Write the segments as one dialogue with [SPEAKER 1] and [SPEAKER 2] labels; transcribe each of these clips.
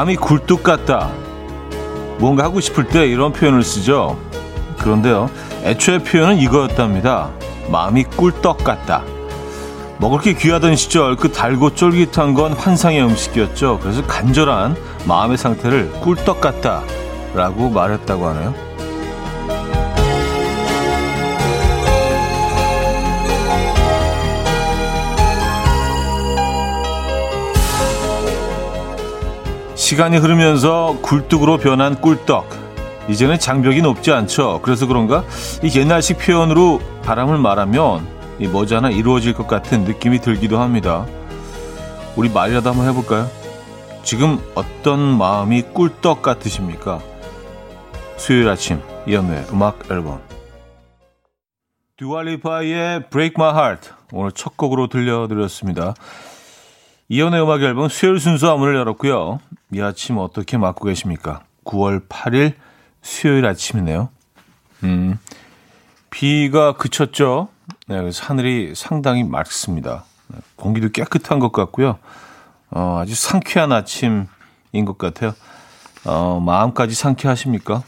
[SPEAKER 1] 마음이 굴뚝 같다. 뭔가 하고 싶을 때 이런 표현을 쓰죠. 그런데요, 애초에 표현은 이거였답니다. 마음이 꿀떡 같다. 먹을 게 귀하던 시절 그 달고 쫄깃한 건 환상의 음식이었죠. 그래서 간절한 마음의 상태를 꿀떡 같다 라고 말했다고 하네요. 시간이 흐르면서 굴뚝으로 변한 꿀떡. 이제는 장벽이 높지 않죠. 그래서 그런가 이 옛날식 표현으로 바람을 말하면 이 머지않아 이루어질 것 같은 느낌이 들기도 합니다. 우리 말이라도 한번 해볼까요? 지금 어떤 마음이 꿀떡 같으십니까? 수요일 아침 이연의 음악 앨범 듀얼리파의 Break My Heart 오늘 첫 곡으로 들려드렸습니다. 이연의 음악 앨범 수요일 순서 문을 열었고요. 이 아침 어떻게 맞고 계십니까? 9월 8일 수요일 아침이네요. 음, 비가 그쳤죠? 네, 하늘이 상당히 맑습니다. 네, 공기도 깨끗한 것 같고요. 어, 아주 상쾌한 아침인 것 같아요. 어, 마음까지 상쾌하십니까?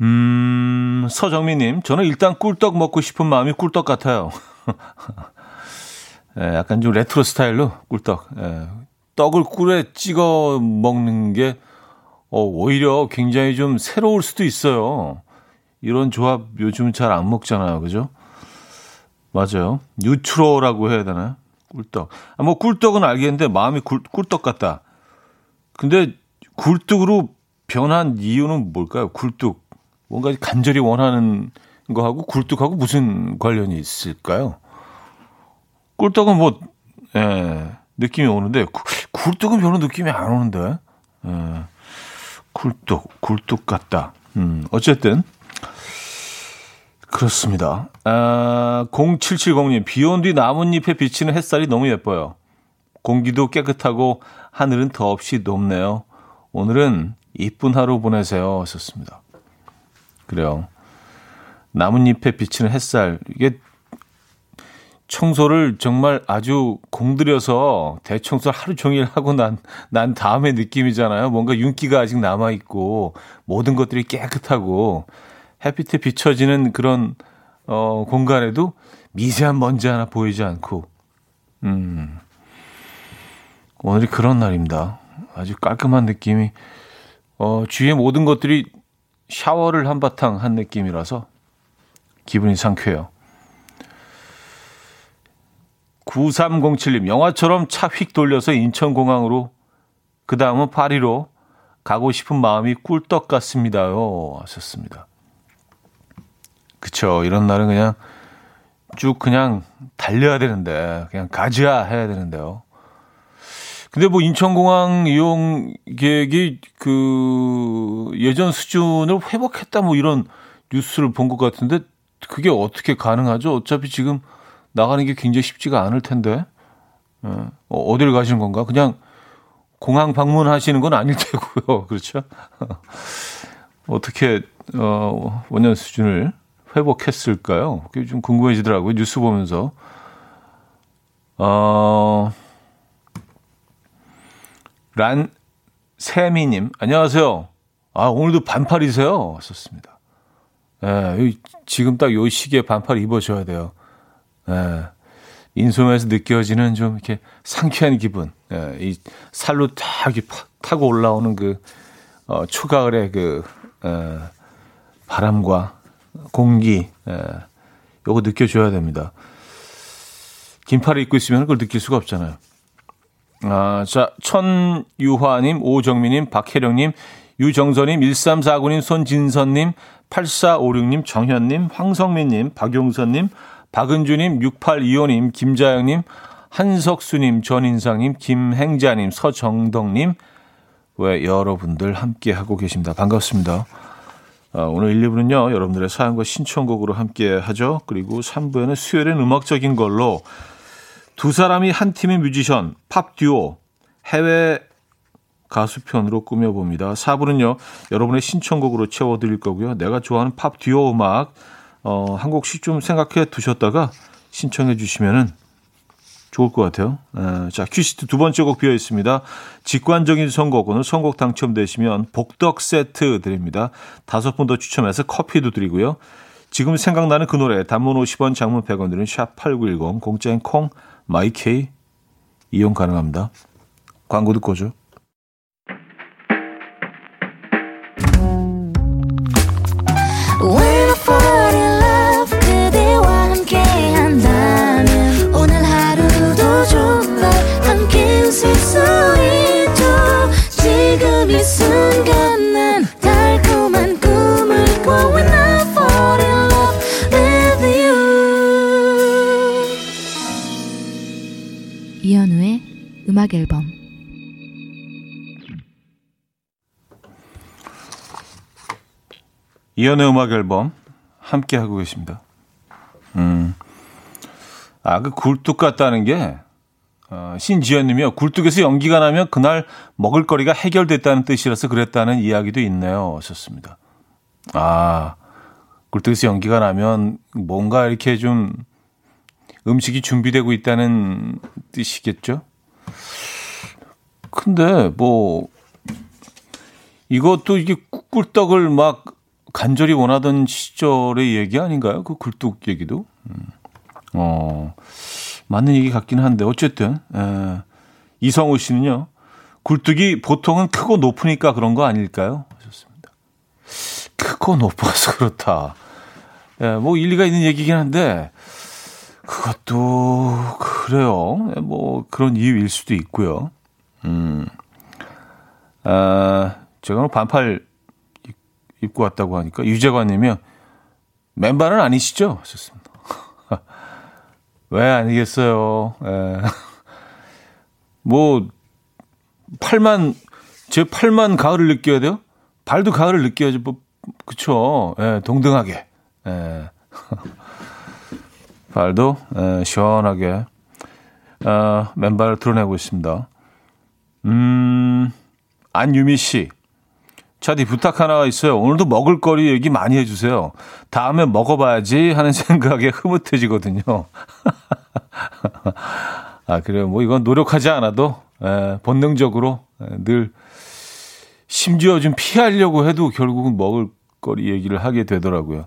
[SPEAKER 1] 음, 서정민님, 저는 일단 꿀떡 먹고 싶은 마음이 꿀떡 같아요. 예, 약간 좀 레트로 스타일로 꿀떡. 예, 떡을 꿀에 찍어 먹는 게 어, 오히려 굉장히 좀 새로울 수도 있어요. 이런 조합 요즘은 잘 안 먹잖아요. 그죠? 맞아요. 뉴트로라고 해야 되나요? 꿀떡. 아, 뭐 꿀떡은 알겠는데 마음이 굴, 꿀떡 같다. 근데 굴뚝으로 변한 이유는 뭘까요? 굴뚝. 뭔가 간절히 원하는 거하고 굴뚝하고 무슨 관련이 있을까요? 꿀떡은 뭐, 예, 느낌이 오는데, 굴뚝은 별로 느낌이 안 오는데, 예, 굴뚝, 굴뚝 같다. 음, 어쨌든, 그렇습니다. 아, 0770님, 비 온 뒤 나뭇잎에 비치는 햇살이 너무 예뻐요. 공기도 깨끗하고 하늘은 더없이 높네요. 오늘은 이쁜 하루 보내세요. 하셨습니다. 그래요. 나뭇잎에 비치는 햇살, 이게 청소를 정말 아주 공들여서 대청소를 하루 종일 하고 난, 난 다음의 느낌이잖아요. 뭔가 윤기가 아직 남아있고, 모든 것들이 깨끗하고, 햇빛에 비춰지는 그런, 어, 공간에도 미세한 먼지 하나 보이지 않고, 음. 오늘이 그런 날입니다. 아주 깔끔한 느낌이, 어, 주위의 모든 것들이 샤워를 한바탕 한 느낌이라서 기분이 상쾌해요. 9307님, 영화처럼 차 휙 돌려서 인천공항으로, 그 다음은 파리로 가고 싶은 마음이 꿀떡 같습니다요. 하셨습니다. 그쵸. 이런 날은 그냥 쭉 그냥 달려야 되는데, 그냥 가자 해야 되는데요. 근데 뭐 인천공항 이용 계획이 그 예전 수준을 회복했다 뭐 이런 뉴스를 본 것 같은데 그게 어떻게 가능하죠? 어차피 지금 나가는 게 굉장히 쉽지가 않을 텐데. 어, 어디를 가시는 건가? 그냥 공항 방문하시는 건 아닐 테고요. 그렇죠? 어떻게 어, 원년 수준을 회복했을까요? 그게 좀 궁금해지더라고요. 뉴스 보면서. 어, 란 세미님, 안녕하세요. 아, 오늘도 반팔이세요? 썼습니다. 예, 지금 딱 요 시기에 반팔 입으셔야 돼요. 예, 인소매에서 느껴지는 좀 이렇게 상쾌한 기분. 예, 이 살로 딱 타고 올라오는 그, 어, 초가을의 그, 예, 바람과 공기, 예, 요거 느껴줘야 됩니다. 긴팔을 입고 있으면 그걸 느낄 수가 없잖아요. 아, 자, 천유화님, 오정민님, 박혜령님, 유정선님, 1349님, 손진선님, 8456님, 정현님, 황성민님, 박용선님, 박은주님, 6825님, 김자영님, 한석수님, 전인상님, 김행자님, 서정덕님, 왜 여러분들 함께 하고 계십니다. 반갑습니다. 아, 오늘 1, 2부는요, 여러분들의 사연과 신청곡으로 함께 하죠. 그리고 3부에는 수요일엔 음악적인 걸로 두 사람이 한 팀의 뮤지션, 팝 듀오, 해외 가수편으로 꾸며봅니다. 4부는요, 여러분의 신청곡으로 채워드릴 거고요. 내가 좋아하는 팝 듀오 음악, 어, 한 곡씩 좀 생각해 두셨다가 신청해 주시면은 좋을 것 같아요. 에, 자, 퀴시트 두 번째 곡 비어 있습니다. 직관적인 선곡. 오늘 선곡 당첨되시면 복덕 세트 드립니다. 다섯 분 더 추첨해서 커피도 드리고요. 지금 생각나는 그 노래 단문 50원 장문 100원 드는 샵8910 공짜인 콩 마이케이 이용 가능합니다. 광고 듣고 오죠.
[SPEAKER 2] 음악 앨범
[SPEAKER 1] 이연의 음악 앨범 함께 하고 계십니다. 음. 아, 그 굴뚝 같다는 게 어, 신지연님이요. 굴뚝에서 연기가 나면 그날 먹을거리가 해결됐다는 뜻이라서 그랬다는 이야기도 있네요. 하셨습니다. 아, 굴뚝에서 연기가 나면 뭔가 이렇게 좀 음식이 준비되고 있다는 뜻이겠죠? 근데 뭐 이것도 이게 꿀떡을 막 간절히 원하던 시절의 얘기 아닌가요? 그 굴뚝 얘기도. 음. 어, 맞는 얘기 같긴 한데 어쨌든 에, 이성우 씨는요. 굴뚝이 보통은 크고 높으니까 그런 거 아닐까요? 하셨습니다. 크고 높아서 그렇다. 예, 뭐 일리가 있는 얘기긴 한데 그것도 그래요. 뭐 그런 이유일 수도 있고요. 음. 아, 제가 반팔 입고 왔다고 하니까 유재관님이요. 맨발은 아니시죠? 하셨습니다. 왜 아니겠어요? 에. 예. 뭐 팔만 제 팔만 가을을 느껴야 돼요? 발도 가을을 느껴야지 뭐 그쵸? 예, 동등하게. 예. 발도 예, 시원하게 어, 맨발을 드러내고 있습니다. 음, 안유미 씨. 차디 부탁 하나가 있어요. 오늘도 먹을거리 얘기 많이 해주세요. 다음에 먹어봐야지 하는 생각에 흐뭇해지거든요. 아, 그래요. 뭐 이건 노력하지 않아도 에, 본능적으로 에, 늘 심지어 좀 피하려고 해도 결국은 먹을거리 얘기를 하게 되더라고요.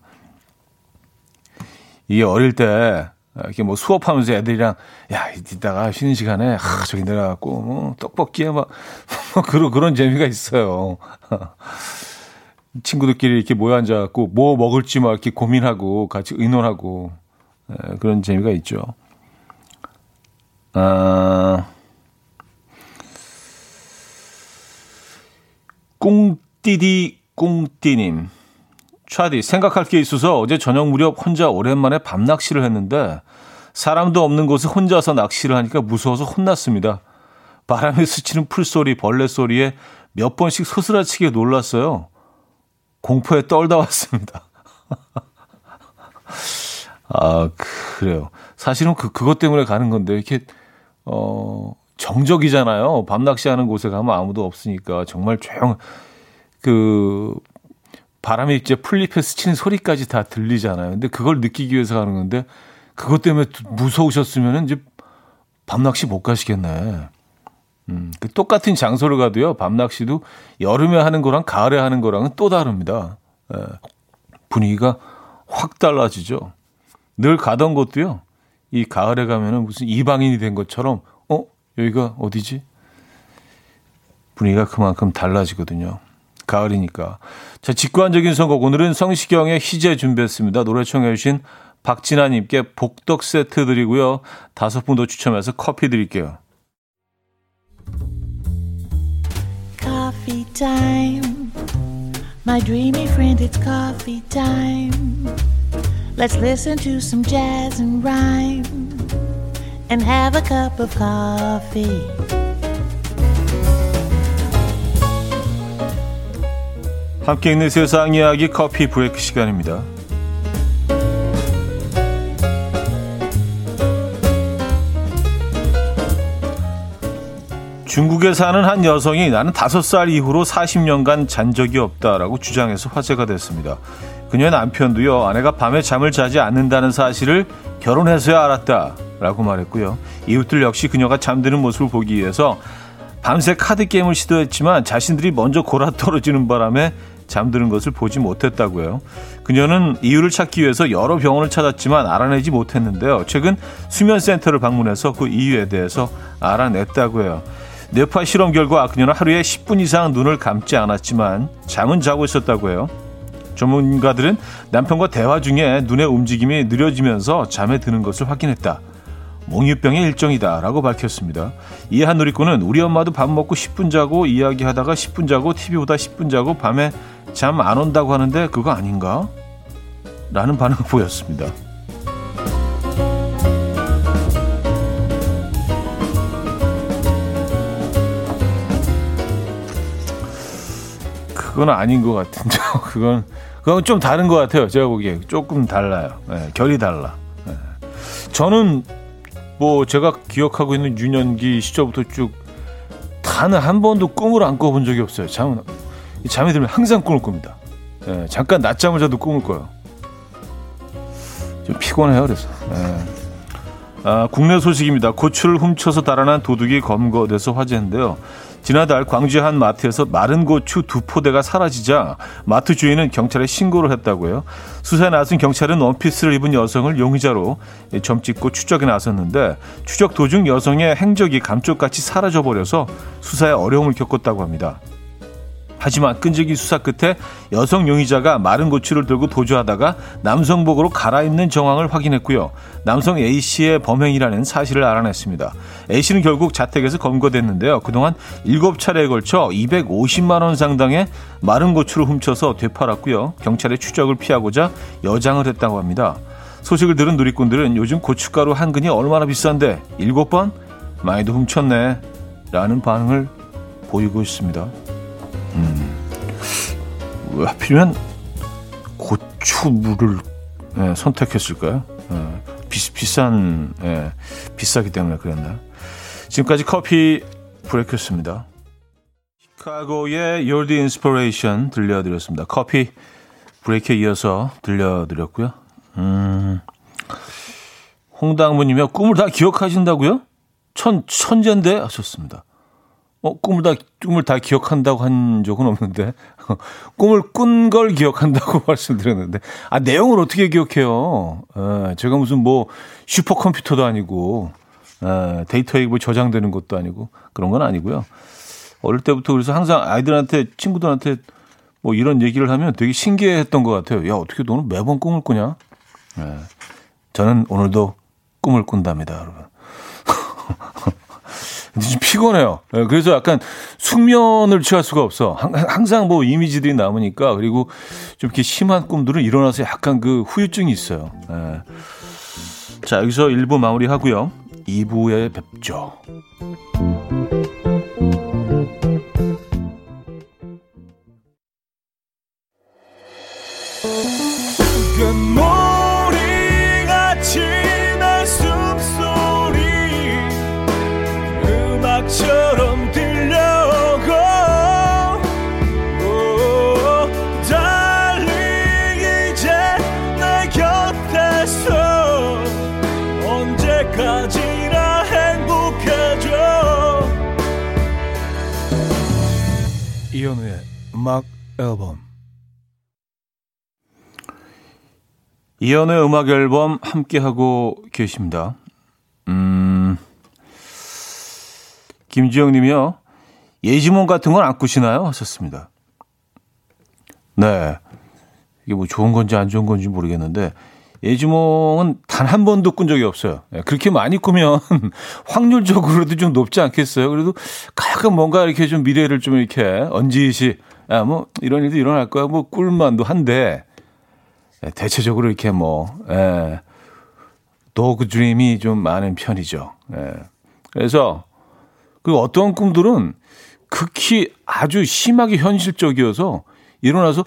[SPEAKER 1] 이게 어릴 때 이렇게 뭐 수업하면서 애들이랑 야 이따가 쉬는 시간에 아 저기 내려갖고 뭐 떡볶이에 막 그런 그런 재미가 있어요. 친구들끼리 이렇게 모여 앉아갖고 뭐 먹을지 막 이렇게 고민하고 같이 의논하고 에, 그런 재미가 있죠. 아, 꽁띠디 꽁띠님. 차디, 생각할 게 있어서 어제 저녁 무렵 혼자 오랜만에 밤 낚시를 했는데 사람도 없는 곳에 혼자서 낚시를 하니까 무서워서 혼났습니다. 바람에 스치는 풀소리, 벌레 소리에 몇 번씩 소스라치게 놀랐어요. 공포에 떨다 왔습니다. 아, 그래요. 사실은 그, 그것 때문에 가는 건데, 이렇게, 어, 정적이잖아요. 밤 낚시 하는 곳에 가면 아무도 없으니까 정말 조용, 그, 바람이 이제 풀잎에 스치는 소리까지 다 들리잖아요. 근데 그걸 느끼기 위해서 가는 건데 그것 때문에 무서우셨으면 이제 밤낚시 못 가시겠네. 음, 그 똑같은 장소를 가도요, 밤낚시도 여름에 하는 거랑 가을에 하는 거랑은 또 다릅니다. 예, 분위기가 확 달라지죠. 늘 가던 곳도요, 이 가을에 가면은 무슨 이방인이 된 것처럼, 어? 여기가 어디지? 분위기가 그만큼 달라지거든요. 가을이니까. 자, 직관적인 선곡. 오늘은 성시경의 희재 준비했습니다. 노래 청해주신 박진아님께 복덕 세트 드리고요. 다섯 분 더 추첨해서 커피 드릴게요. Coffee time. My dreamy friend, it's coffee time. Let's listen to some jazz and rhyme and have a cup of coffee. 함께 있는 세상 이야기 커피 브레이크 시간입니다. 중국에 사는 한 여성이 나는 다섯 살 이후로 40년간 잔 적이 없다라고 주장해서 화제가 됐습니다. 그녀의 남편도요, 아내가 밤에 잠을 자지 않는다는 사실을 결혼해서야 알았다. 라고 말했고요. 이웃들 역시 그녀가 잠드는 모습을 보기 위해서 밤새 카드 게임을 시도했지만 자신들이 먼저 골아 떨어지는 바람에 잠드는 것을 보지 못했다고요. 그녀는 이유를 찾기 위해서 여러 병원을 찾았지만 알아내지 못했는데요. 최근 수면센터를 방문해서 그 이유에 대해서 알아냈다고요. 뇌파 실험 결과 그녀는 하루에 10분 이상 눈을 감지 않았지만 잠은 자고 있었다고 해요. 전문가들은 남편과 대화 중에 눈의 움직임이 느려지면서 잠에 드는 것을 확인했다. 몽유병의 일정이다라고 밝혔습니다. 이해 한 누리꾼은 우리 엄마도 밥 먹고 10분 자고 이야기하다가 10분 자고 TV 보다 10분 자고 밤에 잠 안 온다고 하는데 그거 아닌가? 라는 반응을 보였습니다. 그건 아닌 것 같은데 그건 그건 좀 다른 것 같아요. 제가 보기에 조금 달라요. 네, 결이 달라. 네. 저는 뭐 제가 기억하고 있는 유년기 시절부터 쭉 단은 한 번도 꿈을 안 꿔본 적이 없어요. 잠은 잠이 들면 항상 꿈을 꿉니다. 네, 잠깐 낮잠을 자도 꿈을 꿔요. 좀 피곤해요. 그래서. 네. 아, 국내 소식입니다. 고추를 훔쳐서 달아난 도둑이 검거돼서 화제인데요. 지난달 광주의 한 마트에서 마른 고추 두 포대가 사라지자 마트 주인은 경찰에 신고를 했다고요. 수사에 나선 경찰은 원피스를 입은 여성을 용의자로 점 찍고 추적에 나섰는데 추적 도중 여성의 행적이 감쪽같이 사라져버려서 수사에 어려움을 겪었다고 합니다. 하지만 끈질긴 수사 끝에 여성 용의자가 마른 고추를 들고 도주하다가 남성복으로 갈아입는 정황을 확인했고요. 남성 A씨의 범행이라는 사실을 알아냈습니다. A씨는 결국 자택에서 검거됐는데요. 그동안 7차례에 걸쳐 250만 원 상당의 마른 고추를 훔쳐서 되팔았고요. 경찰의 추적을 피하고자 여장을 했다고 합니다. 소식을 들은 누리꾼들은 요즘 고춧가루 한 근이 얼마나 비싼데 7번? 많이도 훔쳤네. 라는 반응을 보이고 있습니다. 음, 왜 하필이면 고추물을 예, 선택했을까요? 예, 비, 비싼, 예, 비싸기 때문에 그랬나요? 지금까지 커피 브레이크였습니다. 시카고의 You're the Inspiration 들려드렸습니다. 커피 브레이크에 이어서 들려드렸고요. 음, 홍당무님이 꿈을 다 기억하신다고요? 천, 천재인데? 하셨습니다. 어, 꿈을 다, 꿈을 다 기억한다고 한 적은 없는데, 꿈을 꾼 걸 기억한다고 말씀드렸는데, 아, 내용을 어떻게 기억해요? 에, 제가 무슨 뭐, 슈퍼컴퓨터도 아니고, 에, 데이터에 뭐 저장되는 것도 아니고, 그런 건 아니고요. 어릴 때부터 그래서 항상 아이들한테, 친구들한테 뭐 이런 얘기를 하면 되게 신기해 했던 것 같아요. 야, 어떻게 너는 매번 꿈을 꾸냐? 에, 저는 오늘도 꿈을 꾼답니다, 여러분. 좀 피곤해요. 예, 그래서 약간 숙면을 취할 수가 없어. 항상 뭐 이미지들이 남으니까 그리고 좀 이렇게 심한 꿈들은 일어나서 약간 그 후유증이 있어요. 예. 자, 여기서 1부 마무리하고요. 2부에 뵙죠. 이현 음악 앨범 이현우의 음악 앨범 함께하고 계십니다. 음, 김지영 님이요. 예지몽 같은 건 안 꾸시나요? 하셨습니다. 네. 이게 뭐 좋은 건지 안 좋은 건지 모르겠는데, 예지몽은 단 한 번도 꾼 적이 없어요. 예, 그렇게 많이 꾸면 확률적으로도 좀 높지 않겠어요? 그래도 가끔 뭔가 이렇게 좀 미래를 좀 이렇게 언지시, 야, 뭐, 이런 일도 일어날 거야. 뭐, 꿀만도 한데, 예, 대체적으로 이렇게 뭐, 예, 도그 드림이 좀 많은 편이죠. 예. 그래서, 그 어떤 꿈들은 극히 아주 심하게 현실적이어서 일어나서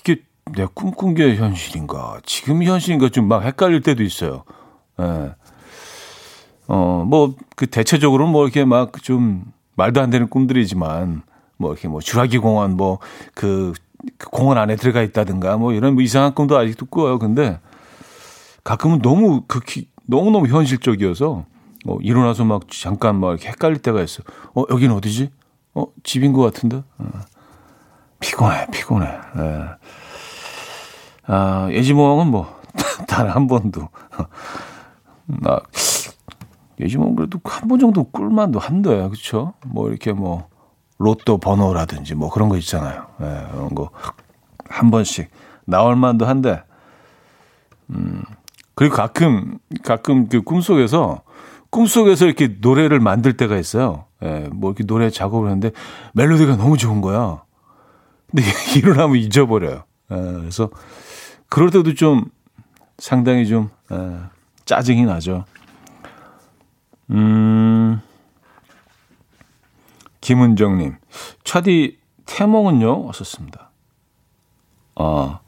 [SPEAKER 1] 이게 내 꿈꾼 게 현실인가? 지금 현실인가? 좀 막 헷갈릴 때도 있어요. 예. 어, 뭐, 그 대체적으로 뭐 이렇게 막 좀 말도 안 되는 꿈들이지만 뭐 이렇게 뭐 주라기 공원 뭐그 그 공원 안에 들어가 있다든가 뭐 이런 뭐 이상한 꿈도 아직도 꿔요. 근데 가끔은 너무 극히 너무너무 현실적이어서 뭐 일어나서 막 잠깐 막 이렇게 헷갈릴 때가 있어. 어, 여기는 어디지? 어, 집인 것 같은데? 어. 피곤해, 피곤해. 예. 아, 예지몽은 뭐, 단 한 번도. 나, 예지몽 그래도 한 번 정도 꿀만도 한대, 그쵸? 뭐, 이렇게 뭐, 로또 번호라든지 뭐 그런 거 있잖아요. 예, 그런 거 한 번씩 나올 만도 한데, 음, 그리고 가끔, 가끔 그 꿈속에서, 꿈속에서 이렇게 노래를 만들 때가 있어요. 예, 뭐 이렇게 노래 작업을 하는데 멜로디가 너무 좋은 거야. 근데 일어나면 잊어버려요. 예, 그래서 그럴 때도 좀 상당히 좀 예, 짜증이 나죠. 음, 김은정님, 차디 태몽은요? 왔었습니다. 아,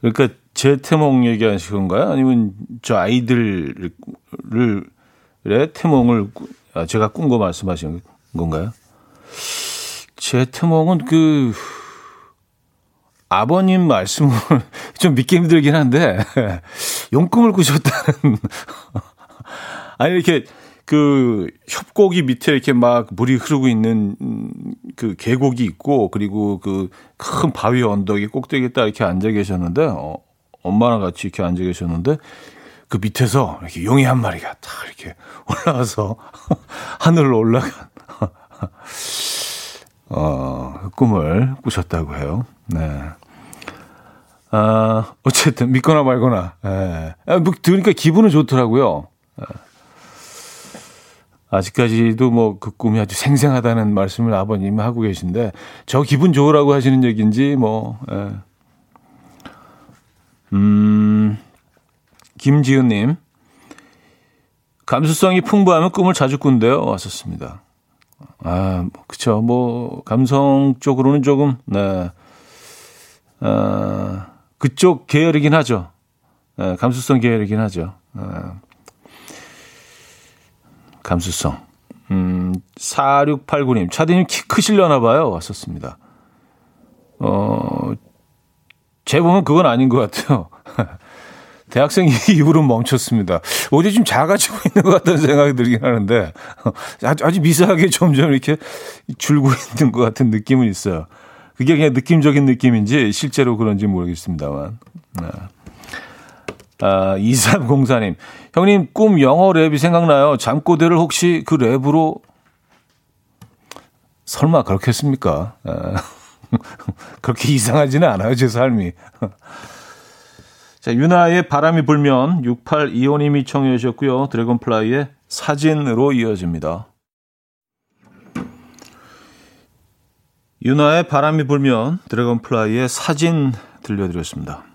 [SPEAKER 1] 그러니까 제 태몽 얘기하신 건가요? 아니면 저 아이들의 태몽을 아, 제가 꾼 거 말씀하시는 건가요? 제 태몽은 그 아버님 말씀을 좀 믿기 힘들긴 한데 용꿈을 꾸셨다는 아니 이렇게 그 협곡이 밑에 이렇게 막 물이 흐르고 있는 그 계곡이 있고 그리고 그 큰 바위 언덕이 꼭대기에 딱 이렇게 앉아 계셨는데 어, 엄마랑 같이 이렇게 앉아 계셨는데 그 밑에서 이렇게 용이 한 마리가 딱 이렇게 올라가서 하늘로 올라간 어, 그 꿈을 꾸셨다고 해요. 네. 아, 어쨌든 믿거나 말거나. 예. 아, 뭐 들으니까 기분은 좋더라고요. 예. 아직까지도 뭐 그 꿈이 아주 생생하다는 말씀을 아버님이 하고 계신데 저 기분 좋으라고 하시는 얘기인지 뭐 예. 음. 김지은 님, 감수성이 풍부하면 꿈을 자주 꾼대요. 왔었습니다. 아, 그쵸. 뭐, 감성 쪽으로는 조금, 네. 아, 그쪽 계열이긴 하죠. 네, 감수성 계열이긴 하죠. 아, 감수성. 음, 4689님, 차디님 키 크시려나 봐요. 왔었습니다. 어, 제 보면 그건 아닌 것 같아요. 대학생 이후로 멈췄습니다. 어제 좀 작아지고 있는 것 같다는 생각이 들긴 하는데 아주, 아주 미세하게 점점 이렇게 줄고 있는 것 같은 느낌은 있어요. 그게 그냥 느낌적인 느낌인지 실제로 그런지 모르겠습니다만. 네. 아, 2304님. 형님, 꿈 영어 랩이 생각나요. 잠꼬대를 혹시 그 랩으로 설마 그렇겠습니까? 아, 그렇게 이상하지는 않아요, 제 삶이. 자, 유나의 바람이 불면 6825님이 청해 주셨고요. 드래곤플라이의 사진으로 이어집니다. 유나의 바람이 불면 드래곤플라이의 사진 들려드렸습니다.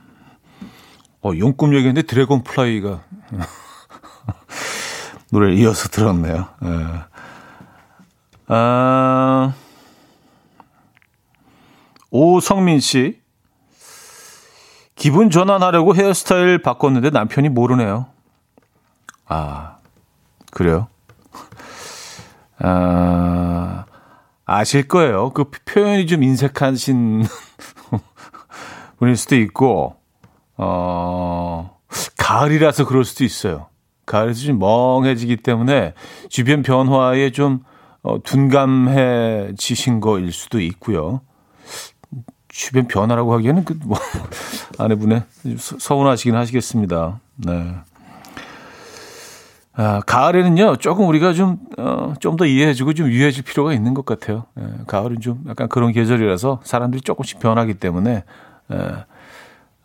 [SPEAKER 1] 어, 용꿈 얘기인데 드래곤 플라이가 노래를 이어서 들었네요. 네. 아, 오성민 씨. 기분 전환하려고 헤어스타일 바꿨는데 남편이 모르네요. 아, 그래요? 아, 아실 거예요. 그 표현이 좀 인색하신 분일 수도 있고, 어, 가을이라서 그럴 수도 있어요. 가을에서 좀 멍해지기 때문에 주변 변화에 좀 어, 둔감해지신 거일 수도 있고요. 주변 변화라고 하기에는 그 뭐 아내분의 서운하시긴 하시겠습니다. 네. 아, 가을에는요, 조금 우리가 좀, 어, 좀 더 이해해주고 좀 유해질 필요가 있는 것 같아요. 예, 가을은 좀 약간 그런 계절이라서 사람들이 조금씩 변하기 때문에, 예,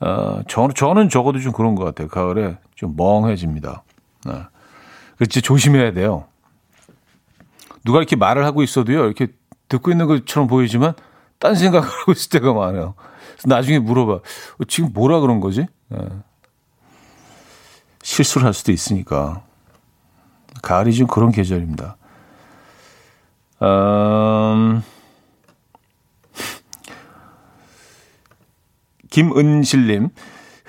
[SPEAKER 1] 어, 저, 저는 적어도 좀 그런 것 같아요. 가을에 좀 멍해집니다. 예. 그렇지, 조심해야 돼요. 누가 이렇게 말을 하고 있어도요, 이렇게 듣고 있는 것처럼 보이지만, 딴 생각을 하고 있을 때가 많아요. 나중에 물어봐. 어, 지금 뭐라 그런 거지? 예. 실수를 할 수도 있으니까. 가을이 좀 그런 계절입니다. 음, 김은실님,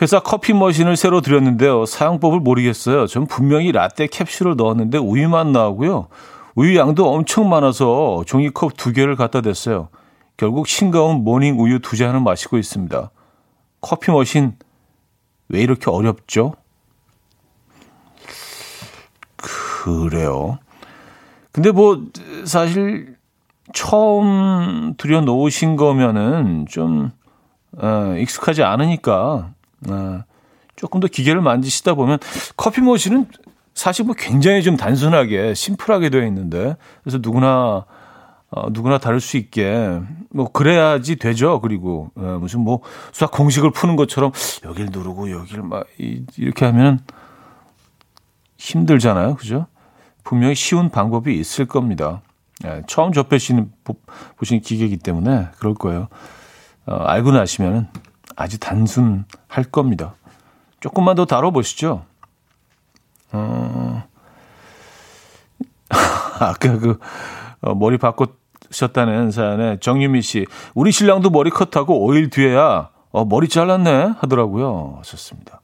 [SPEAKER 1] 회사 커피 머신을 새로 들였는데요. 사용법을 모르겠어요. 전 분명히 라떼 캡슐을 넣었는데 우유만 나오고요. 우유 양도 엄청 많아서 종이컵 두 개를 갖다 댔어요. 결국 싱거운 모닝 우유 두 잔을 마시고 있습니다. 커피 머신 왜 이렇게 어렵죠? 그래요. 근데 뭐 사실 처음 들여놓으신 거면은 좀 어, 익숙하지 않으니까 어, 조금 더 기계를 만지시다 보면 커피 머신은 사실 뭐 굉장히 좀 단순하게 심플하게 되어 있는데 그래서 누구나 어, 누구나 다를 수 있게 뭐 그래야지 되죠. 그리고 어, 무슨 뭐 수학 공식을 푸는 것처럼 여길 누르고 여길 막 이, 이렇게 하면 힘들잖아요. 그죠? 분명히 쉬운 방법이 있을 겁니다. 예, 처음 접해시는 보신 기계이기 때문에 그럴 거예요. 어, 알고 나시면 아주 단순할 겁니다. 조금만 더 다뤄보시죠. 어, 아까 그 어, 머리 바꾸셨다는 사연에 정유미 씨, 우리 신랑도 머리 컷하고 5일 뒤에야 어, 머리 잘랐네 하더라고요. 하셨습니다.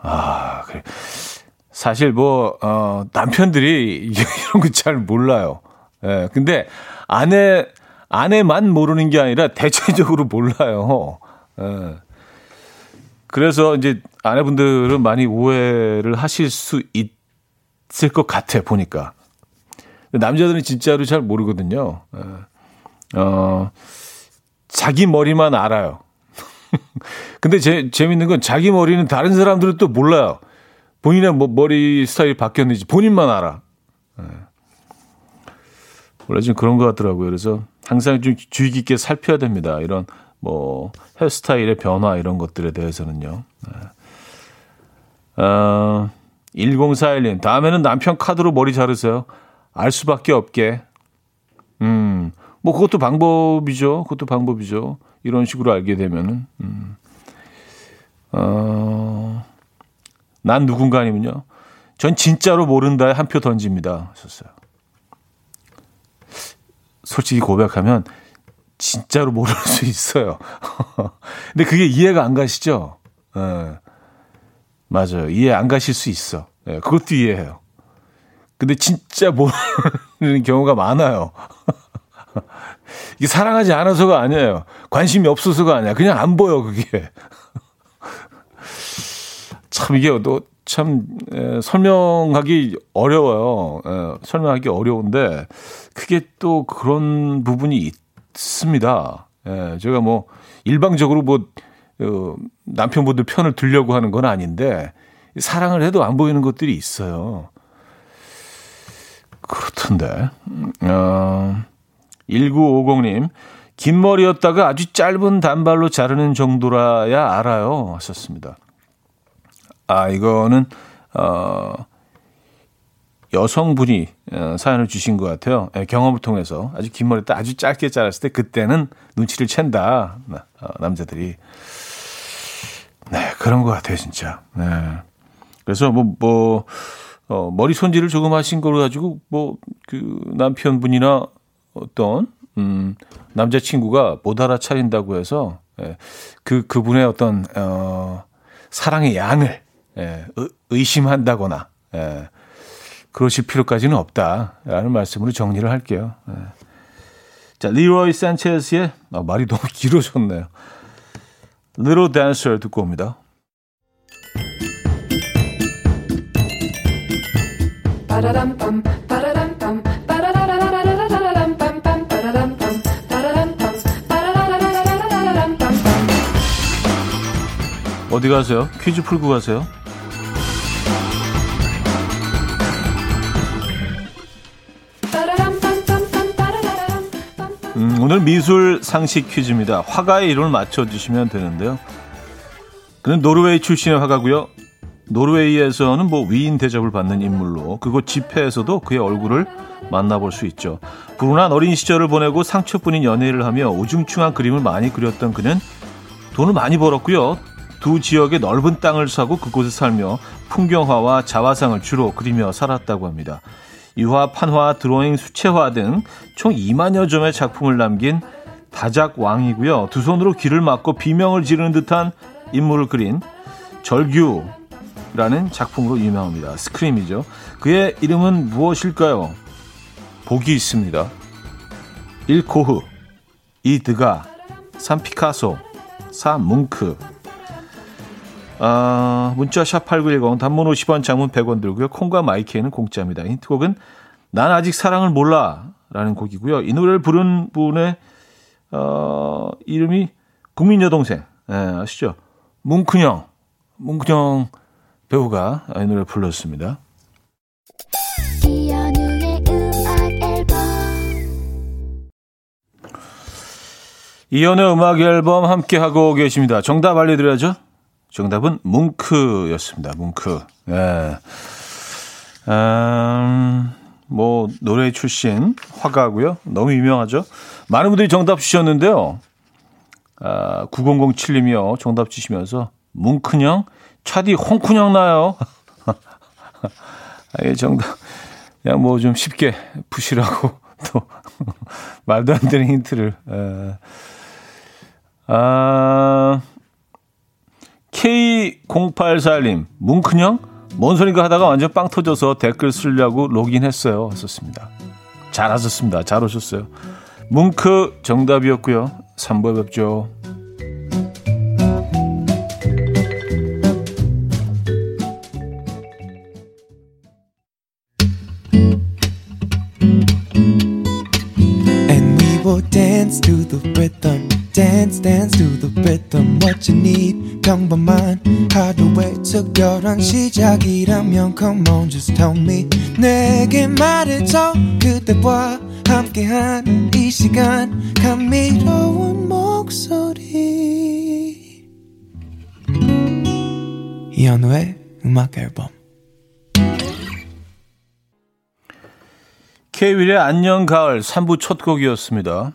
[SPEAKER 1] 아, 그래. 사실 뭐, 어, 남편들이 이런 거 잘 몰라요. 예, 근데 아내, 아내만 모르는 게 아니라 대체적으로 몰라요. 예. 그래서 이제 아내분들은 많이 오해를 하실 수 있을 것 같아, 보니까. 남자들은 진짜로 잘 모르거든요. 예. 어, 자기 머리만 알아요. 근데 제, 재밌는 건 자기 머리는 다른 사람들은 또 몰라요. 본인의 뭐 머리 스타일이 바뀌었는지 본인만 알아. 네. 원래 좀 그런 것 같더라고요. 그래서 항상 좀 주의 깊게 살펴야 됩니다. 이런 뭐 헤어스타일의 변화 이런 것들에 대해서는요. 네. 어, 1041님, 다음에는 남편 카드로 머리 자르세요. 알 수밖에 없게. 음, 뭐 그것도 방법이죠. 그것도 방법이죠. 이런 식으로 알게 되면은. 음. 어, 난 누군가 아니면요. 전 진짜로 모른다에 한 표 던집니다. 하셨어요. 솔직히 고백하면 진짜로 모를 수 있어요. 근데 그게 이해가 안 가시죠? 네. 맞아요. 이해 안 가실 수 있어. 네, 그것도 이해해요. 근데 진짜 모르는 경우가 많아요. 이게 사랑하지 않아서가 아니에요. 관심이 없어서가 아니야. 그냥 안 보여, 그게. 참 이게 또 참 설명하기 어려워요. 에, 설명하기 어려운데 그게 또 그런 부분이 있습니다. 에, 제가 뭐 일방적으로 뭐 어, 남편분들 편을 들려고 하는 건 아닌데 사랑을 해도 안 보이는 것들이 있어요. 그렇던데. 어, 1950님, 긴 머리였다가 아주 짧은 단발로 자르는 정도라야 알아요. 하셨습니다. 아, 이거는, 어, 여성분이 어, 사연을 주신 것 같아요. 예, 경험을 통해서 아주 긴 머리 때 아주 짧게 자랐을 때 그때는 눈치를 챈다. 어, 남자들이. 네, 그런 것 같아요, 진짜. 네. 그래서 뭐, 뭐, 어, 머리 손질을 조금 하신 걸 가지고 뭐, 그 남편분이나 어떤, 음, 남자친구가 못 알아차린다고 해서, 예, 그, 그분의 어떤, 어, 사랑의 양을 예, 의심한다거나 예, 그러실 필요까지는 없다라는 말씀으로 정리를 할게요. 예. 자, 리로이 산체스의 아, 말이 너무 길어졌네요. Little Dancer 듣고 옵니다. 어디 가세요? 퀴즈 풀고 가세요? 오늘 미술 상식 퀴즈입니다. 화가의 이름을 맞춰주시면 되는데요. 그는 노르웨이 출신의 화가고요. 노르웨이에서는 뭐 위인 대접을 받는 인물로 그곳 집회에서도 그의 얼굴을 만나볼 수 있죠. 불운한 어린 시절을 보내고 상처뿐인 연애를 하며 우중충한 그림을 많이 그렸던 그는 돈을 많이 벌었고요. 두 지역의 넓은 땅을 사고 그곳에 살며 풍경화와 자화상을 주로 그리며 살았다고 합니다. 유화, 판화, 드로잉, 수채화 등 총 2만여 점의 작품을 남긴 다작 왕이고요. 두 손으로 귀를 막고 비명을 지르는 듯한 인물을 그린 절규라는 작품으로 유명합니다. Scream이죠. 그의 이름은 무엇일까요? 보기 있습니다. 1 고흐, 2 드가, 3 피카소, 4 뭉크. 아, 문자 샵8910 단문 50원 장문 100원 들고요. 콩과 마이케이는 공짜입니다. 힌트곡은 난 아직 사랑을 몰라 라는 곡이고요. 이 노래를 부른 분의 어, 이름이 국민 여동생 예, 아시죠? 뭉크형 뭉크형 배우가 이 노래를 불렀습니다. 이연의 음악 앨범 함께 하고 계십니다. 정답 알려드려야죠. 정답은 뭉크였습니다. 뭉크. 예. 음, 뭐 노래 출신 화가고요. 너무 유명하죠. 많은 분들이 정답 주셨는데요. 아, 9007님이요. 정답 주시면서 뭉크냥 차디 홍크냥 나요. 아, 예, 정답. 그냥 뭐 좀 쉽게 푸시라고 또 말도 안 되는 힌트를. 에. 아, K0841님, 뭉크냥? 뭔 소리인가 하다가 완전 빵 터져서 댓글 쓰려고 로그인했어요. 했었습니다. 잘하셨습니다. 잘 오셨어요. 뭉크 정답이었고요. 3부에 뵙죠. 평범한 하루의 특별한 시작이라면 come on just tell me. 내게 말해줘 그대와 함께한 이 시간. 감미로운 목소리. 이현우의 음악 앨범. K-윌의 안녕 가을 3부 첫 곡이었습니다.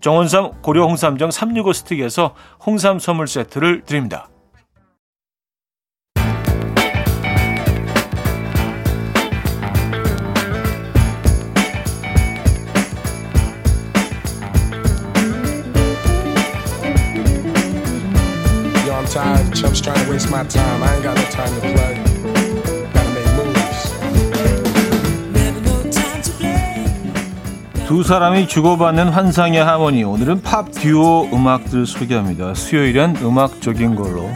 [SPEAKER 1] 정원삼 고려 홍삼정 365 스틱에서 홍삼 선물 세트를 드립니다. 두 사람이 주고받는 환상의 하모니. 오늘은 팝 듀오 음악들 소개합니다. 수요일엔 음악적인 걸로.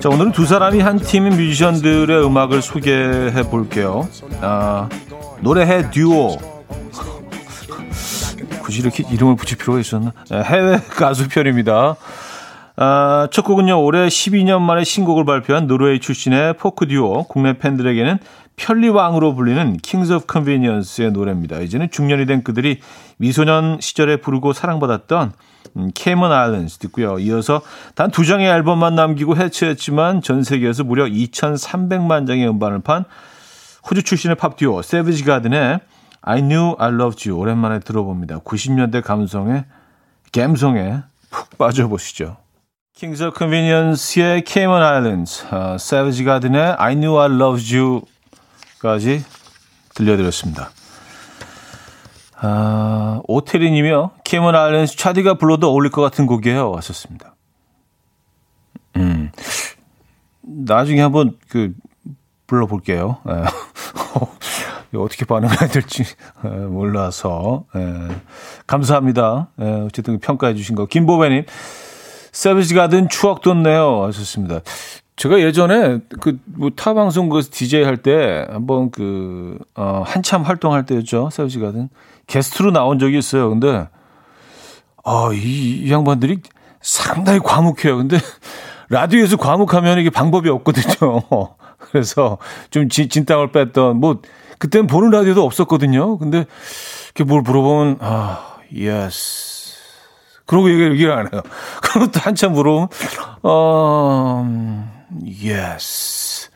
[SPEAKER 1] 자, 오늘은 두 사람이 한 팀의 뮤지션들의 음악을 소개해 볼게요. 아, 노래해 듀오. 굳이 이렇게 이름을 붙일 필요가 있었나? 네, 해외 가수 편입니다. 아, 첫 곡은요, 올해 12년 만에 신곡을 발표한 노르웨이 출신의 포크 듀오, 국내 팬들에게는 편리왕으로 불리는 킹스 오브 컨비니언스의 노래입니다. 이제는 중년이 된 그들이 미소년 시절에 부르고 사랑받았던 음, Cayman Islands 듣고요. 이어서 단 두 장의 앨범만 남기고 해체했지만 전 세계에서 무려 2,300만 장의 음반을 판 호주 출신의 팝 듀오 세비지 가든의 I Knew I Loved You 오랜만에 들어봅니다. 90년대 감성에 갬성에 푹 빠져보시죠. Kings of Convenience의 Cayman Islands, 어, Savage Garden의 I Knew I Loved You까지 들려드렸습니다. 아, 오태리 님이요. Cayman Islands 차디가 불러도 어울릴 것 같은 곡이에요. 왔었습니다. 음, 나중에 한번 그 불러볼게요. 예. 어떻게 반응해야 될지 예, 몰라서 예. 감사합니다. 어쨌든 평가해 주신 거 김보배님 서비스 가든 추억 돋네요 하셨습니다. 제가 예전에 그뭐타 방송 그 DJ 할 때 한번 그 어, 한참 활동할 때였죠 서비스 가든 게스트로 나온 적이 있어요. 근데 아이 이 양반들이 상당히 과묵해요. 근데 라디오에서 과묵하면 이게 방법이 없거든요. 그래서 좀 진, 진땀을 뺐던 뭐 그때는 보는 라디오도 없었거든요. 근데 이렇게 뭘 물어보면 아, yes. 그러고 얘기를, 얘기를 안 해요. 그리고 또 한참 물어보면 어, yes.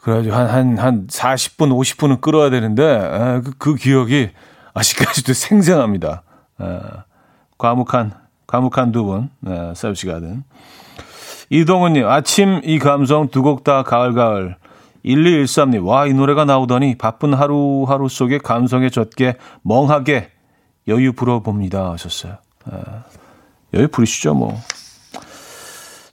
[SPEAKER 1] 그래가지고 한, 한, 한 40분, 50분은 끌어야 되는데, 아, 그, 그 기억이 아직까지도 생생합니다. 아, 과묵한, 과묵한 두 분, 아, 새비지 가든. 이동훈님, 아침 이 감성 두 곡 다 가을가을. 1213님, 와, 이 노래가 나오더니 바쁜 하루하루 속에 감성에 젖게 멍하게 여유 부려봅니다. 하셨어요. 아, 여유 부리시죠, 뭐.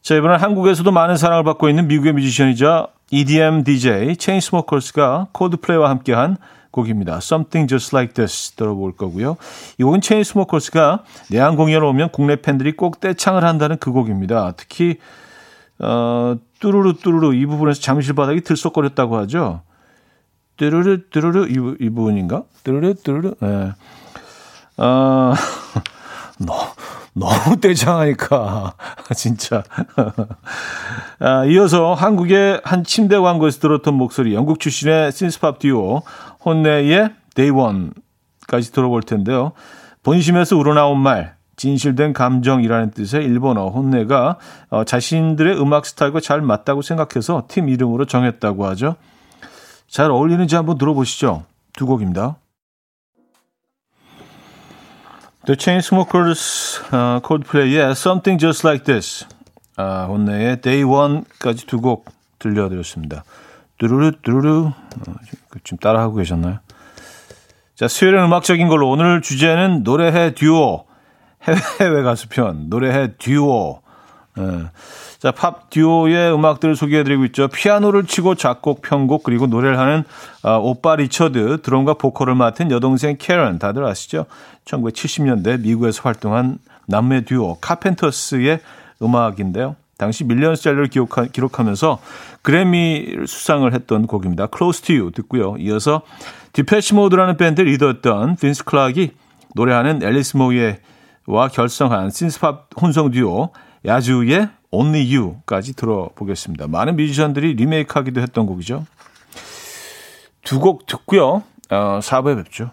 [SPEAKER 1] 자, 이번엔 한국에서도 많은 사랑을 받고 있는 미국의 뮤지션이자 EDM DJ 체인스모커스가 콜드플레이와 함께한 곡입니다. Something Just Like This 들어볼 거고요. 이 곡은 체인스모커스가 내한 공연을 오면 국내 팬들이 꼭 떼창을 한다는 그 곡입니다. 특히 어, 뚜루루 뚜루루 이 부분에서 잠실 바닥이 들썩거렸다고 하죠. 뚜루루 뚜루루 이, 이 부분인가? 뚜루루 뚜루루. 예. 네. 어, 너, 너무 떼창하니까 진짜. 아, 이어서 한국의 한 침대 광고에서 들었던 목소리, 영국 출신의 synth pop 듀오 혼내의 One까지 들어볼 텐데요. 본심에서 우러나온 말, 진실된 감정이라는 뜻의 일본어 혼내가 어, 자신들의 음악 스타일과 잘 맞다고 생각해서 팀 이름으로 정했다고 하죠. 잘 어울리는지 한번 들어보시죠. 두 곡입니다. The Chainsmokers, uh, Coldplay의 Something Just Like This, 아, 혼내의 Day One까지 두 곡 들려드렸습니다. 뚜루루 뚜루루 어, 지금 따라하고 계셨나요? 자, 수요일은 음악적인 걸로 오늘 주제는 노래해 듀오 해외 가수편 노래해 듀오. 예. 자, 팝 듀오의 음악들을 소개해드리고 있죠. 피아노를 치고 작곡, 편곡, 그리고 노래를 하는 어, 오빠 리처드, 드럼과 보컬을 맡은 여동생 캐런, 다들 아시죠? 1970년대 미국에서 활동한 남매 듀오 카펜터스의 음악인데요. 당시 밀리언셀러를 기록하, 기록하면서 그래미 수상을 했던 곡입니다. Close to You 듣고요. 이어서 디페쉬 모드라는 밴드 리더였던 빈스 클락이 노래하는 앨리슨 모이에와 결성한 synth pop 혼성 듀오 야주의 Only You까지 들어보겠습니다. 많은 뮤지션들이 리메이크하기도 했던 곡이죠. 두 곡 듣고요. 어, 4부에 뵙죠.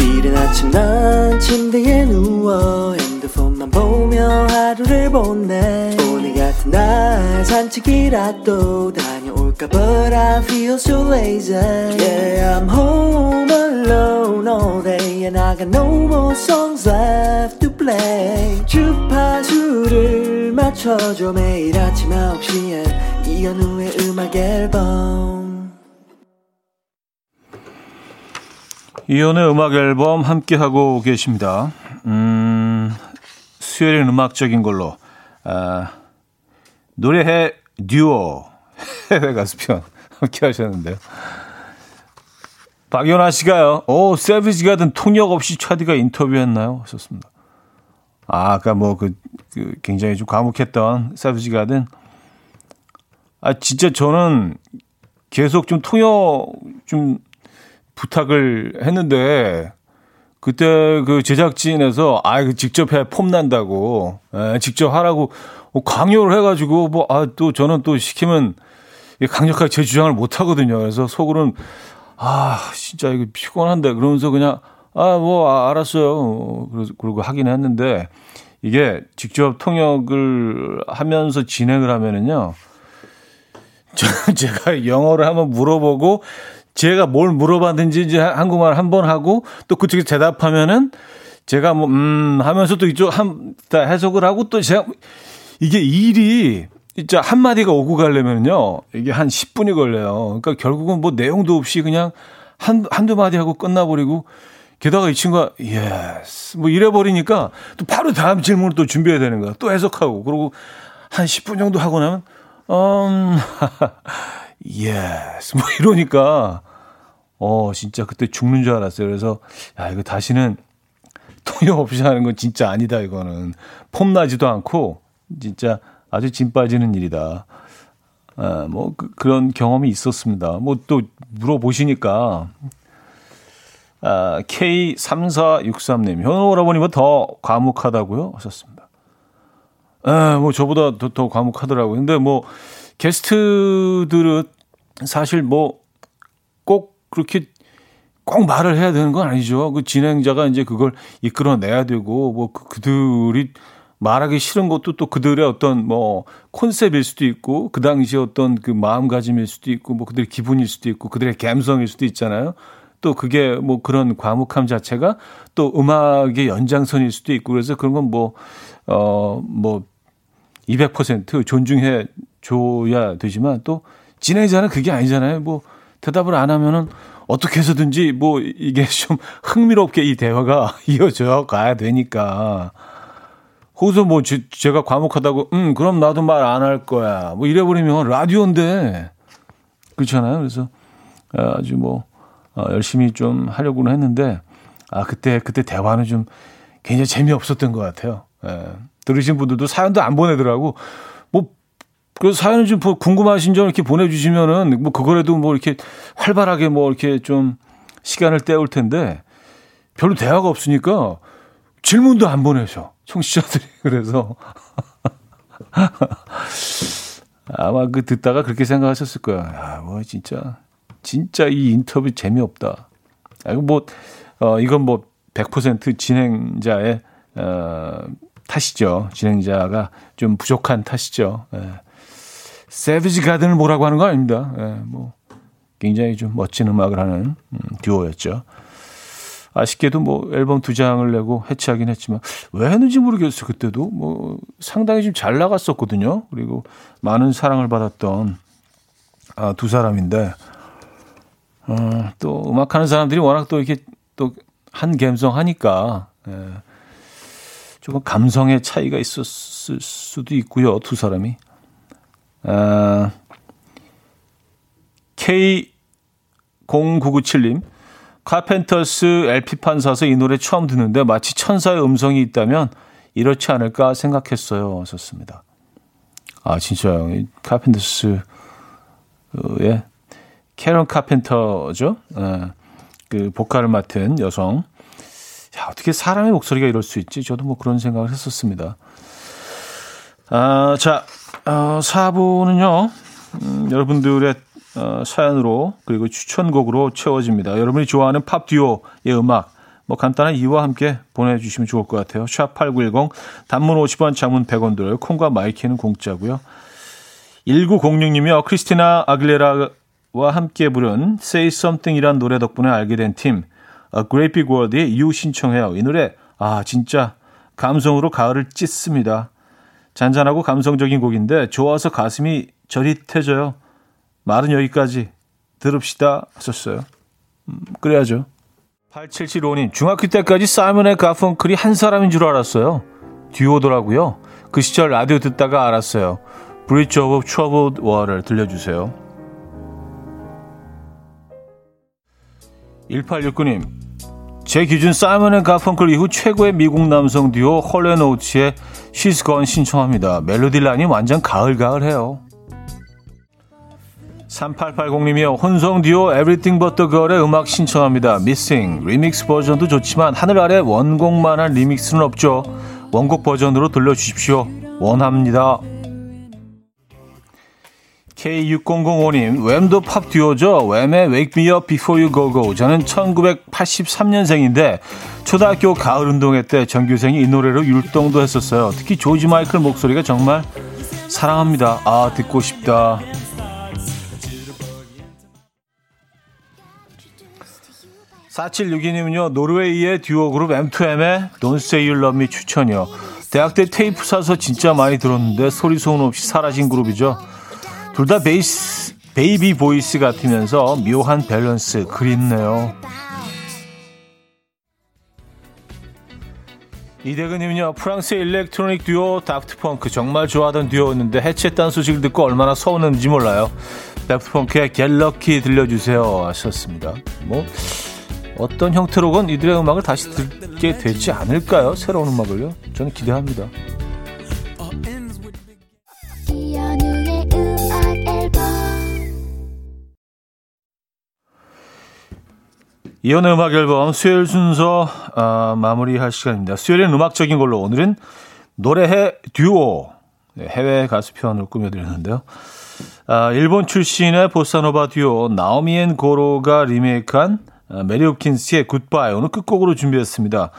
[SPEAKER 1] 이른 아침 난 침대에 누워 핸드폰만 보며 하루를 보내 오늘 같은 날 산책이라도 다 볼까 But I feel so lazy Yeah I'm home alone all day And I got no more songs left to play 주파수를 맞춰줘 매일 아침 9시에 이현우의 음악 앨범 이현우의 음악 앨범 함께하고 계십니다 음, 수요일은 음악적인 걸로 아, 노래해 듀오 해외 가수편 함께 하셨는데요. 박연아 씨가요. 오, 세비지 가든 통역 없이 차디가 인터뷰했나요? 하셨습니다. 아, 아까 뭐 그, 그 굉장히 좀 과묵했던 세비지 가든. 아, 진짜 저는 계속 좀 통역 좀 부탁을 했는데 그때 그 제작진에서 아, 그 직접 해 폼난다고 에, 직접 하라고 강요를 해가지고 뭐 아 또 저는 또 시키면 강력하게 제 주장을 못 하거든요. 그래서 속으로는 아 진짜 이거 피곤한데 그러면서 그냥 아뭐 아, 알았어요. 그리고 하긴 했는데 이게 직접 통역을 하면서 진행을 하면은요 제가 영어를 한번 물어보고 제가 뭘 물어봤는지 이제 한국말 한 번 하고 또 그쪽에 대답하면은 제가 뭐, 음, 하면서 또 이쪽 한, 다 해석을 하고 또 제가 이게 일이 진짜 한마디가 오고 가려면요. 이게 한 10분이 걸려요. 그러니까 결국은 뭐 내용도 없이 그냥 한, 한두 마디 하고 끝나버리고 게다가 이 친구가 yes 뭐 이래버리니까 또 바로 다음 질문을 또 준비해야 되는 거야. 또 해석하고 그러고 한 10분 정도 하고 나면 음 yes 뭐 이러니까 어 진짜 그때 죽는 줄 알았어요. 그래서 야 이거 다시는 통역 없이 하는 건 진짜 아니다 이거는 폼나지도 않고 진짜 아주 진 빠지는 일이다. 아, 뭐 그, 런 경험이 있었습니다. 뭐 또 물어보시니까 아, K3463님 현우 오라버니보다 더 과묵하다고요? 하셨습니다. 아, 뭐 저보다 더, 더 과묵하더라고요. 근데 뭐 게스트들은 사실 뭐 꼭 그렇게 꼭 말을 해야 되는 건 아니죠. 그 진행자가 이제 그걸 이끌어내야 되고 뭐 그, 그들이 말하기 싫은 것도 또 그들의 어떤 뭐 콘셉트일 수도 있고 그 당시 어떤 그 마음가짐일 수도 있고 뭐 그들의 기분일 수도 있고 그들의 감성일 수도 있잖아요. 또 그게 뭐 그런 과묵함 자체가 또 음악의 연장선일 수도 있고 그래서 그런 건 뭐, 어, 뭐, 200% 존중해 줘야 되지만 또 진행자는 그게 아니잖아요. 뭐 대답을 안 하면은 어떻게 해서든지 뭐 이게 좀 흥미롭게 이 대화가 이어져 가야 되니까. 거기서 뭐 제, 제가 과묵하다고 음 그럼 나도 말 안 할 거야. 뭐 이래버리면 라디오인데. 그렇잖아요. 그래서 아주 뭐 어, 열심히 좀 하려고는 했는데 아 그때 그때 대화는 좀 굉장히 재미없었던 것 같아요. 예. 들으신 분들도 사연도 안 보내더라고. 뭐그 사연을 좀 궁금하신 점 이렇게 보내주시면은 뭐 그거라도 뭐 이렇게 활발하게 뭐 이렇게 좀 시간을 때울 텐데 별로 대화가 없으니까 질문도 안 보내셔. 청취자들이 그래서 아마 그 듣다가 그렇게 생각하셨을 거야. 야, 뭐 진짜 진짜 이 인터뷰 재미없다. 아, 이거 뭐 어, 이건 뭐 100% 진행자의 어, 탓이죠. 진행자가 좀 부족한 탓이죠. 예. 세비지 가든을 뭐라고 하는 거 아닙니다. 예, 뭐 굉장히 좀 멋진 음악을 하는 음, 듀오였죠. 아쉽게도 뭐 앨범 두 장을 내고 해체하긴 했지만 왜 했는지 모르겠어요. 그때도 뭐 상당히 좀 잘 나갔었거든요. 그리고 많은 사랑을 받았던 아, 두 사람인데 어, 또 음악하는 사람들이 워낙 또 이렇게 또 한 감성 하니까 예, 조금 감성의 차이가 있었을 수도 있고요. 두 사람이 아, K0997님 카펜터스 LP판 사서 이 노래 처음 듣는데 마치 천사의 음성이 있다면 이렇지 않을까 생각했어요. 썼습니다. 아, 진짜요. 카펜터스의 캐런 카펜터죠. 예, 그 보컬을 맡은 여성. 야, 어떻게 사람의 목소리가 이럴 수 있지? 저도 뭐 그런 생각을 했었습니다. 아, 자, 어, 4부는요, 음, 여러분들의 어, 사연으로 그리고 추천곡으로 채워집니다. 여러분이 좋아하는 팝 듀오의 음악 뭐 간단한 이유와 함께 보내주시면 좋을 것 같아요. 샵 8910 단문 50원 장문 100원 들어요. 콩과 마이케이는 공짜고요. 1906님이요. 크리스티나 아길레라와 함께 부른 Say Something이란 노래 덕분에 알게 된 팀 A Great Big World의 You 신청해요. 이 노래 아 진짜 감성으로 가을을 찢습니다. 잔잔하고 감성적인 곡인데 좋아서 가슴이 저릿해져요. 말은 여기까지 들읍시다 하셨어요. 음, 그래야죠. 8775님, 중학교 때까지 사이먼 앤 가펑클이 한 사람인 줄 알았어요. 듀오더라고요. 그 시절 라디오 듣다가 알았어요. Bridge Over Troubled Water 들려주세요. 1869님, 제 기준 사이먼 앤 가펑클 이후 최고의 미국 남성 듀오 홀 앤 오츠의 She's Gone 신청합니다. 멜로디 라인이 완전 가을가을해요. 3880님이요. 혼성 듀오 Everything But The Girl의 음악 신청합니다. Missing. 리믹스 버전도 좋지만 하늘 아래 원곡만한 리믹스는 없죠. 원곡 버전으로 들려주십시오. 원합니다. K6005님, 웸도 팝 듀오죠. 웸의 Wake Me Up Before You Go Go. 저는 1983년생인데 초등학교 가을 운동회 때 전교생이 이 노래로 율동도 했었어요. 특히 조지 마이클 목소리가 정말 사랑합니다. 아, 듣고 싶다. 4762님은요, 노르웨이의 듀오 그룹 M2M의 Don't Say You Love Me 추천이요. 대학 때 테이프 사서 진짜 많이 들었는데 소리 소문 없이 사라진 그룹이죠. 둘 다 베이스, baby voice 같으면서 묘한 밸런스 그립네요. 이대근님은요 프랑스의 일렉트로닉 듀오 다프트펑크 정말 좋아하던 듀오였는데 해체했다는 소식을 듣고 얼마나 서운했는지 몰라요. 다프트펑크의 갤럭키 들려주세요 하셨습니다. 뭐 어떤 형태로건 이들의 음악을 다시 듣게 되지 않을까요? 새로운 음악을요? 저는 기대합니다. 이현우의 음악 앨범 수요일 순서 어, 마무리할 시간입니다. 수요일은 음악적인 걸로 오늘은 노래해 듀오 네, 해외 가수 편을 꾸며드렸는데요. 아, 일본 출신의 보사노바 듀오 나오미 앤 고로가 리메이크한 아, 메리 홉킨스의 Goodbye 오늘 끝곡으로 준비했습니다.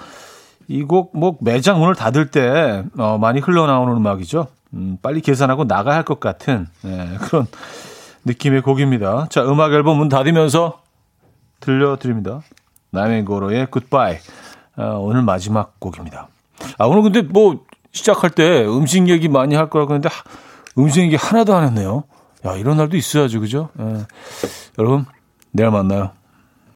[SPEAKER 1] 이 곡 뭐 매장 문을 닫을 때 어, 많이 흘러나오는 음악이죠. 음, 빨리 계산하고 나가야 할 것 같은 네, 그런 느낌의 곡입니다. 자, 음악 앨범 문 닫으면서 들려드립니다. 나메고로의 굿바이. 아, 오늘 마지막 곡입니다. 아, 오늘 근데 뭐 시작할 때 음식 얘기 많이 할 거라고 했는데 음식 얘기 하나도 안 했네요. 야, 이런 날도 있어야죠. 그죠? 예. 여러분, 내일 만나요.